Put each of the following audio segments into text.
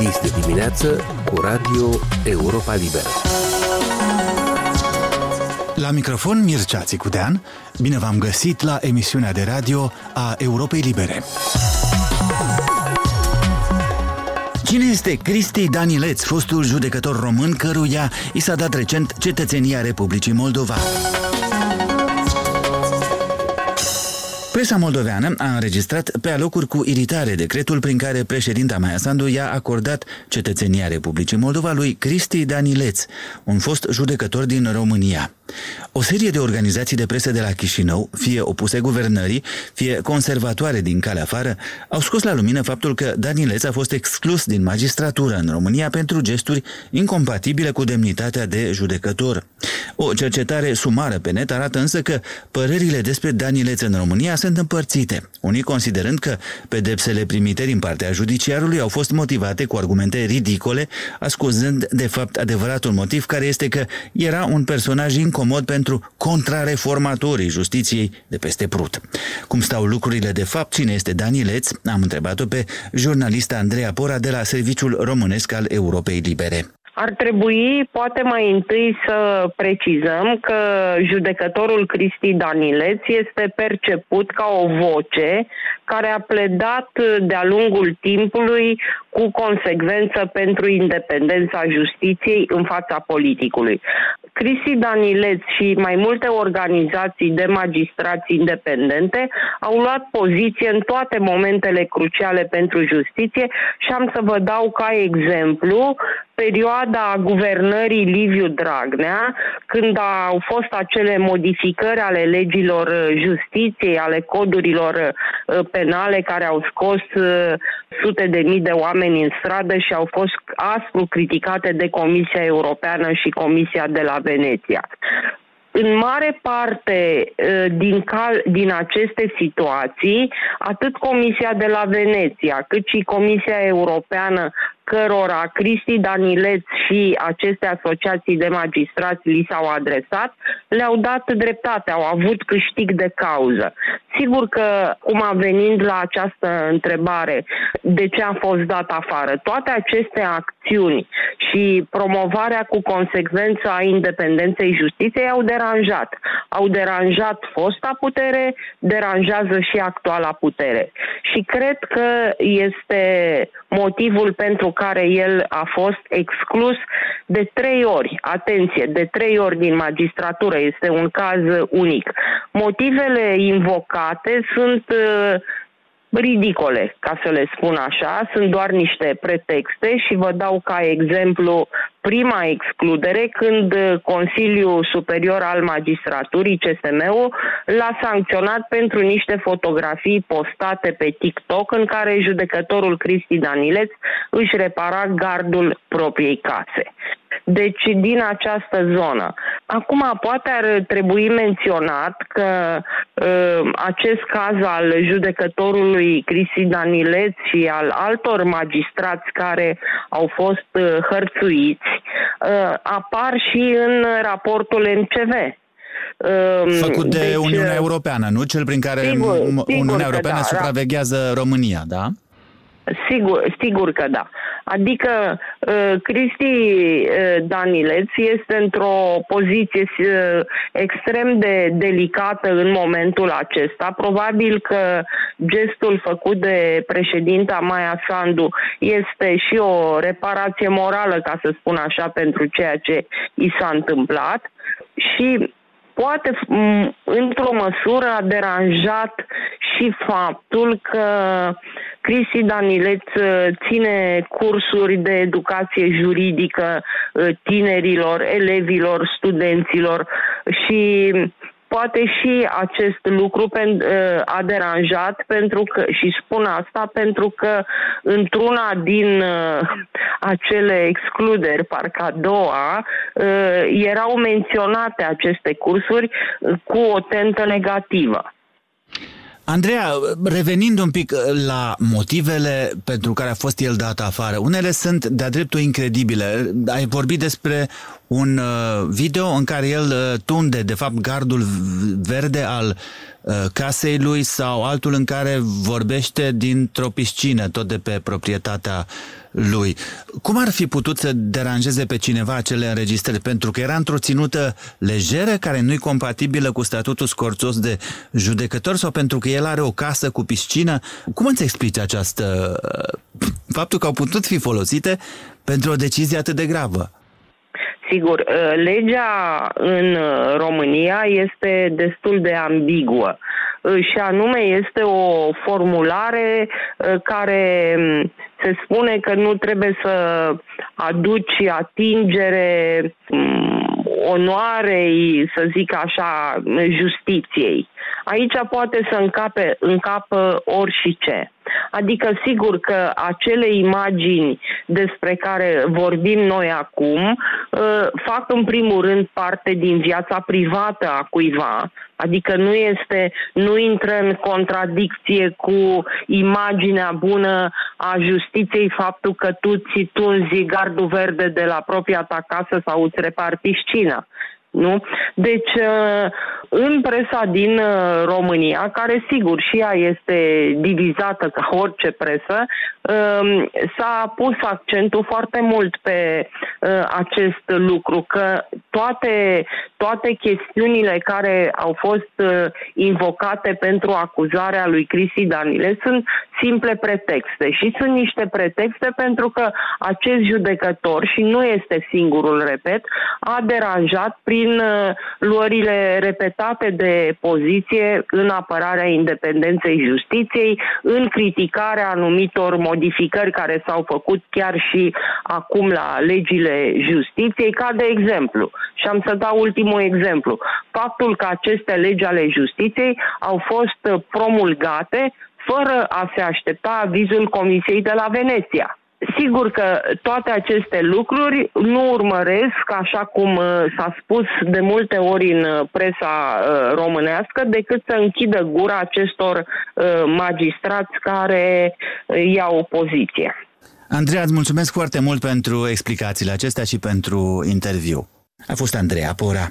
Este dimineață cu Radio Europa Liberă. La microfon Mircea Țicudean, bine v-am găsit la emisiunea de radio a Europei Libere. Cine este Cristi Danileț, fostul judecător român căruia i s-a dat recent cetățenia Republicii Moldova? Presa moldoveană a înregistrat pe alocuri cu iritare decretul prin care președinta Maia Sandu i-a acordat cetățenia Republicii Moldova lui Cristi Danileț, un fost judecător din România. O serie de organizații de presă de la Chișinău, fie opuse guvernării, fie conservatoare din calea afară, au scos la lumină faptul că Danileț a fost exclus din magistratură în România pentru gesturi incompatibile cu demnitatea de judecător. O cercetare sumară pe net arată însă că părerile despre Danileț în România sunt împărțite, unii considerând că pedepsele primite din partea judiciarului au fost motivate cu argumente ridicole, ascuzând de fapt adevăratul motiv care este că era un personaj incompetent incomod pentru contrareformatorii justiției de peste Prut. Cum stau lucrurile de fapt, cine este Danileț? Am întrebat-o pe jurnalista Andreea Pora de la Serviciul Românesc al Europei Libere. Ar trebui, poate mai întâi, să precizăm că judecătorul Cristi Danileț este perceput ca o voce care a pledat de-a lungul timpului cu consecvență pentru independența justiției în fața politicului. Cristi Danileț și mai multe organizații de magistrați independente au luat poziție în toate momentele cruciale pentru justiție și am să vă dau ca exemplu perioada guvernării Liviu Dragnea, când au fost acele modificări ale legilor justiției, ale codurilor uh, penale care au scos uh, sute de mii de oameni în stradă și au fost aspru criticate de Comisia Europeană și Comisia de la Veneția în mare parte ă, din, cal, din aceste situații, atât Comisia de la Veneția, cât și Comisia Europeană cărora Cristi Danileț și aceste asociații de magistrați li s-au adresat, le-au dat dreptate, au avut câștig de cauză. Sigur că, cum a venit la această întrebare, de ce a fost dat afară, toate aceste acțiuni și promovarea cu consecvență a independenței justiției au deranjat. Au deranjat fosta putere, deranjează și actuala putere. Și cred că este motivul pentru care el a fost exclus de trei ori. Atenție, de trei ori din magistratură. Este un caz unic. Motivele invocate sunt uh, ridicole, ca să le spun așa, sunt doar niște pretexte și vă dau ca exemplu prima excludere când Consiliul Superior al Magistraturii, CSM-ul, l-a sancționat pentru niște fotografii postate pe TikTok în care judecătorul Cristi Danileț își repara gardul propriei case. Deci din această zonă. Acum poate ar trebui menționat că uh, acest caz al judecătorului Cristi Danileț și al altor magistrați care au fost uh, hărțuiți uh, apar și în raportul MCV. Făcut de deci, Uniunea Europeană, nu? Cel prin care sigur, Uniunea Europeană da, supraveghează România, da? Sigur, sigur că da. Adică uh, Cristi uh, Danileț este într-o poziție uh, extrem de delicată în momentul acesta. Probabil că gestul făcut de președinta Maia Sandu este și o reparație morală, ca să spun așa, pentru ceea ce i s-a întâmplat. Și poate, într-o măsură, a deranjat și faptul că Cristi Danileț uh, ține cursuri de educație juridică uh, tinerilor, elevilor, studenților și poate și acest lucru uh, a deranjat pentru că, și spun asta pentru că într-una din acele excluderi, parcă a doua, erau menționate aceste cursuri cu o tentă negativă. Andreea, revenind un pic uh, la motivele pentru care a fost el dat afară, unele sunt de-a dreptul incredibile. Ai vorbit despre un uh, video în care el uh, tunde, de fapt, gardul verde al uh, casei lui sau altul în care vorbește dintr-o piscină, tot de pe proprietatea lui. Cum ar fi putut să deranjeze pe cineva acele înregistrări? Pentru că era într-o ținută lejeră care nu-i compatibilă cu statutul scorțos de judecător sau pentru că el are o casă cu piscină? Cum îți explici această... faptul că au putut fi folosite pentru o decizie atât de gravă? Sigur, uh, legea în uh, România este destul de ambiguă uh, și anume este o formulare care mm, se spune că nu trebuie să aduci atingere mm, onoarei, să zic așa, justiției. Aici poate să încape, încapă ori și ce. Adică sigur că acele imagini despre care vorbim noi acum uh, fac în primul rând parte din viața privată a cuiva, adică nu este, nu intră în contradicție cu imaginea bună a justiției faptul că tu ți tunzi gardul verde de la propria ta casă sau îți repari piscina. Nu? Deci, uh, în presa din uh, România, care sigur și ea este divizată ca orice presă, um, s-a pus accentul foarte mult pe uh, acest lucru, că toate, toate chestiunile care au fost invocate pentru acuzarea lui Cristi Danile sunt simple pretexte și sunt niște pretexte pentru că acest judecător, și nu este singurul, repet, a deranjat prin prin uh, luările repetate de poziție în apărarea independenței justiției, în criticarea anumitor modificări care s-au făcut chiar și acum la legile justiției, ca de exemplu, și am să dau ultimul exemplu, faptul că aceste legi ale justiției au fost promulgate fără a se aștepta avizul Comisiei de la Veneția. Sigur că toate aceste lucruri nu urmăresc, așa cum uh, s-a spus de multe ori în uh, presa uh, românească, decât să închidă gura acestor magistrați care iau poziție. Andreea, îți mulțumesc foarte mult pentru explicațiile acestea și pentru interviu. A fost Andreea Pora.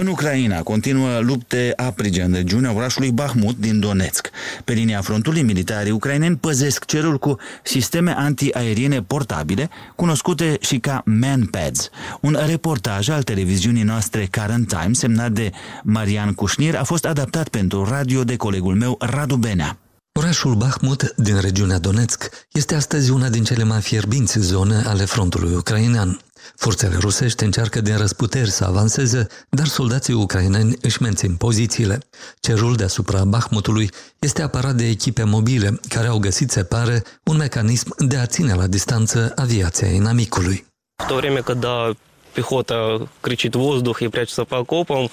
În Ucraina continuă lupte aprige în regiunea orașului Bahmut din Donetsk. Pe linia frontului, militarii ucraineni păzesc cerul cu sisteme antiaeriene portabile, cunoscute și ca manpads. Un reportaj al televiziunii noastre Current Time, semnat de Marian Cușnir, a fost adaptat pentru radio de colegul meu Radu Benea. Orașul Bahmut din regiunea Donetsk este astăzi una din cele mai fierbinți zone ale frontului ucrainean. Forțele rusești încearcă din răsputeri să avanseze, dar soldații ucraineni își mențin pozițiile. Cerul deasupra Bahmutului este apărat de echipe mobile, care au găsit, se pare, un mecanism de a ține la distanță aviația inamicului. В то время, когда пехота кричит воздух и прячется по окопам,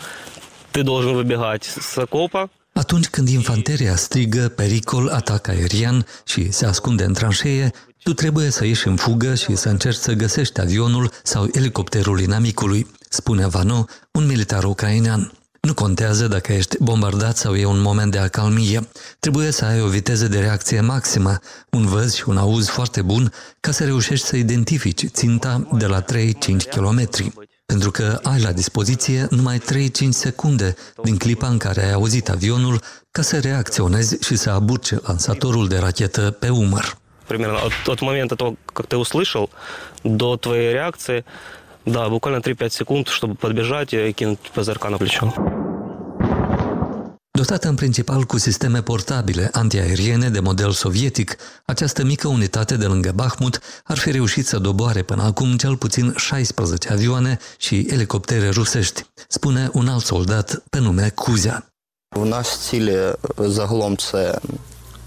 ты должен выбегать с окопа, atunci când infanteria strigă pericol, atac aerian și se ascunde în tranșee, tu trebuie să ieși în fugă și să încerci să găsești avionul sau elicopterul inamicului, spune Vano, un militar ucrainean. Nu contează dacă ești bombardat sau e un moment de acalmie. Trebuie să ai o viteză de reacție maximă, un văz și un auz foarte bun ca să reușești să identifici ținta de la 3-5 km Pentru că ai la dispoziție numai 3-5 secunde din clipa în care ai auzit avionul ca să reacționezi și să abuci lansatorul de rachetă pe umăr примерно от, от момента того, как ты услышал, до твоей реакции, да, буквально 3-5 секунд, чтобы подбежать и кинуть ПЗРК на плечо. Dotată în principal cu sisteme portabile antiaeriene de model sovietic, această mică unitate de lângă Bahmut ar fi reușit să doboare până acum cel puțin 16 avioane și elicoptere rusești, spune un alt soldat pe nume Kuzia. У нас цілі загалом це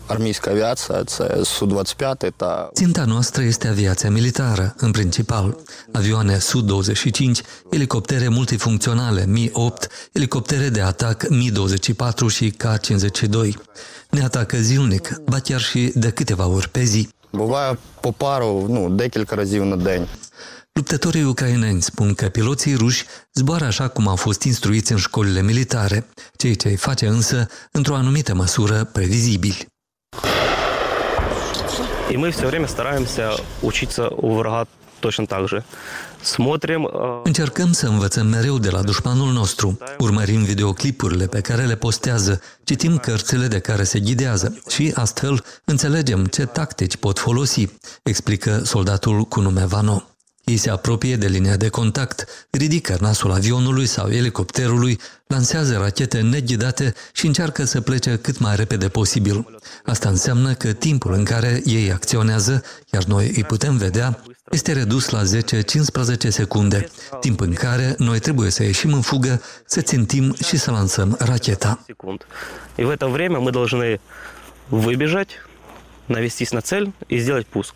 armijska aviația, Su-25 ta... Ținta noastră este aviația militară, în principal. Avioane Su-25, elicoptere multifuncționale Mi-8, elicoptere de atac Mi-24 și K-52. Ne atacă zilnic, ba chiar și de câteva ori pe zi. Buvaya по пару, nu, декілька разів на день. Luptătorii ucraineni spun că piloții ruși zboară așa cum au fost instruiți în școlile militare, ceea ce îi face însă, într-o anumită măsură, previzibili. И мы все время стараемся учиться у врага точно так же. Смотрим... uh, Încercăm să învățăm mereu de la dușmanul nostru. Urmărim videoclipurile pe care le postează, citim cărțile de care se ghidează și astfel înțelegem ce tactici pot folosi, explică soldatul cu nume Vano. Ei se apropie de linia de contact, ridică nasul avionului sau elicopterului, lansează rachete neghidate și încearcă să plece cât mai repede posibil. Asta înseamnă că timpul în care ei acționează, iar noi îi putem vedea, este redus la 10-15 secunde, timp în care noi trebuie să ieșim în fugă, să țintim și să lansăm racheta. секунд. И в это время мы должны выбежать, навестись на цель и сделать пуск.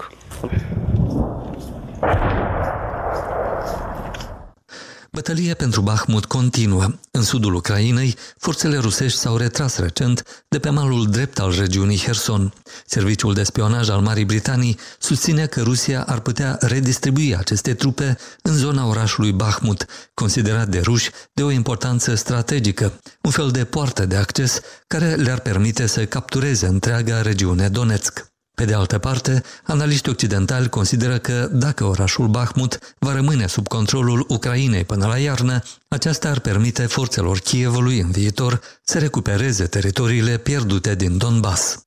Bătălia pentru Bahmut continuă. În sudul Ucrainei, forțele rusești s-au retras recent de pe malul drept al regiunii Herson. Serviciul de spionaj al Marii Britanii susține că Rusia ar putea redistribui aceste trupe în zona orașului Bahmut, considerat de ruși de o importanță strategică, un fel de poartă de acces care le-ar permite să captureze întreaga regiune Donetsk. Pe de altă parte, analiștii occidentali consideră că dacă orașul Bahmut va rămâne sub controlul Ucrainei până la iarnă, aceasta ar permite forțelor Kievului în viitor să recupereze teritoriile pierdute din Donbass.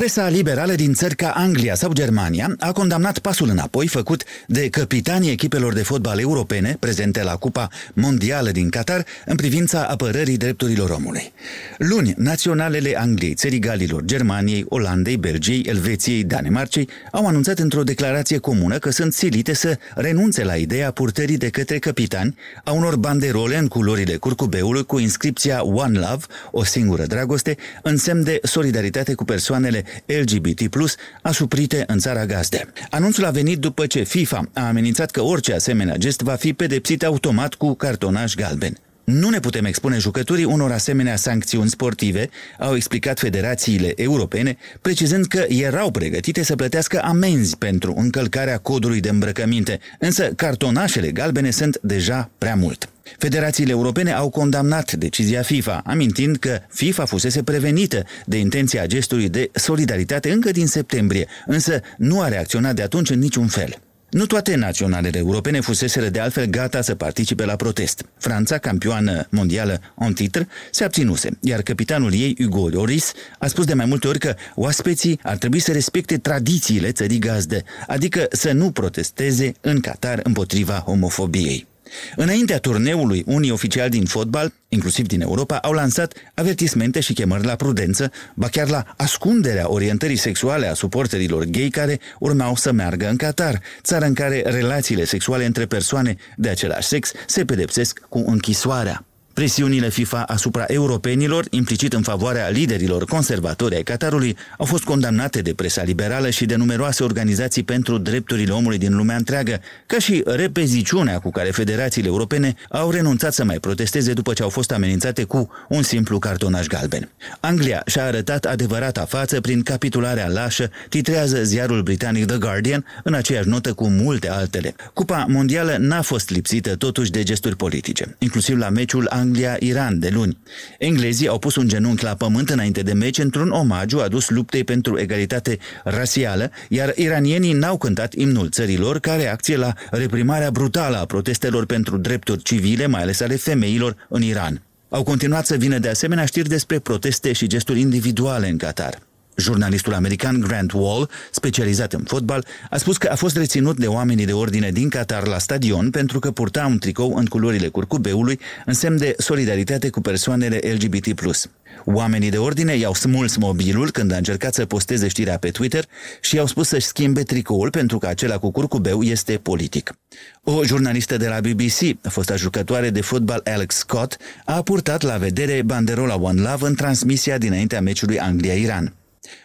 Presa liberală din țări ca Anglia sau Germania a condamnat pasul înapoi făcut de capitanii echipelor de fotbal europene prezente la Cupa Mondială din Qatar în privința apărării drepturilor omului. Luni, naționalele Angliei, țării Galilor, Germaniei, Olandei, Belgiei, Elveției, Danemarcei au anunțat într-o declarație comună că sunt silite să renunțe la ideea purtării de către capitani a unor banderole în culorile curcubeului cu inscripția One Love, o singură dragoste, în semn de solidaritate cu persoanele LGBT+, asuprite în țara gazde. Anunțul a venit după ce FIFA a amenințat că orice asemenea gest va fi pedepsit automat cu cartonaj galben. Nu ne putem expune jucătorii unor asemenea sancțiuni sportive, au explicat federațiile europene, precizând că erau pregătite să plătească amenzi pentru încălcarea codului de îmbrăcăminte, însă cartonașele galbene sunt deja prea mult. Federațiile europene au condamnat decizia FIFA, amintind că FIFA fusese prevenită de intenția gestului de solidaritate încă din septembrie, însă nu a reacționat de atunci în niciun fel. Nu toate naționalele europene fuseseră de altfel gata să participe la protest. Franța, campioană mondială în titr, se abținuse, iar capitanul ei, Hugo Lloris, a spus de mai multe ori că oaspeții ar trebui să respecte tradițiile țării gazde, adică să nu protesteze în Qatar împotriva homofobiei. Înaintea turneului, unii oficiali din fotbal, inclusiv din Europa, au lansat avertismente și chemări la prudență, ba chiar la ascunderea orientării sexuale a suporterilor gay care urmau să meargă în Qatar, țară în care relațiile sexuale între persoane de același sex se pedepsesc cu închisoarea. Presiunile FIFA asupra europenilor, implicit în favoarea liderilor conservatori ai Qatarului, au fost condamnate de presa liberală și de numeroase organizații pentru drepturile omului din lumea întreagă, ca și repeziciunea cu care federațiile europene au renunțat să mai protesteze după ce au fost amenințate cu un simplu cartonaj galben. Anglia și-a arătat adevărata față prin capitularea lașă, titrează ziarul britanic The Guardian în aceeași notă cu multe altele. Cupa mondială n-a fost lipsită totuși de gesturi politice, inclusiv la meciul Anglia-Iran de luni. Englezii au pus un genunchi la pământ înainte de meci într-un omagiu adus luptei pentru egalitate rasială, iar iranienii n-au cântat imnul țărilor ca reacție la reprimarea brutală a protestelor pentru drepturi civile, mai ales ale femeilor, în Iran. Au continuat să vină de asemenea știri despre proteste și gesturi individuale în Qatar. Jurnalistul american Grant Wall, specializat în fotbal, a spus că a fost reținut de oamenii de ordine din Qatar la stadion pentru că purta un tricou în culorile curcubeului în semn de solidaritate cu persoanele LGBT+. Oamenii de ordine i-au smuls mobilul când a încercat să posteze știrea pe Twitter și i-au spus să-și schimbe tricoul pentru că acela cu curcubeu este politic. O jurnalistă de la BBC, fosta jucătoare de fotbal Alex Scott, a purtat la vedere banderola One Love în transmisia dinaintea meciului Anglia-Iran.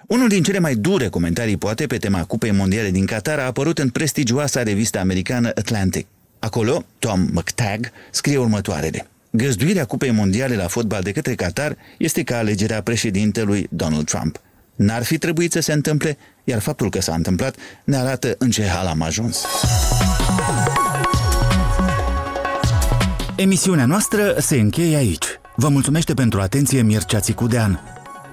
Unul din cele mai dure comentarii, poate, pe tema Cupei Mondiale din Qatar a apărut în prestigioasa revistă americană Atlantic. Acolo, Tom McTagg scrie următoarele. Găzduirea Cupei Mondiale la fotbal de către Qatar este ca alegerea președintelui Donald Trump. N-ar fi trebuit să se întâmple, iar faptul că s-a întâmplat ne arată în ce hal am ajuns. Emisiunea noastră se încheie aici. Vă mulțumește pentru atenție Mircea Țicudean.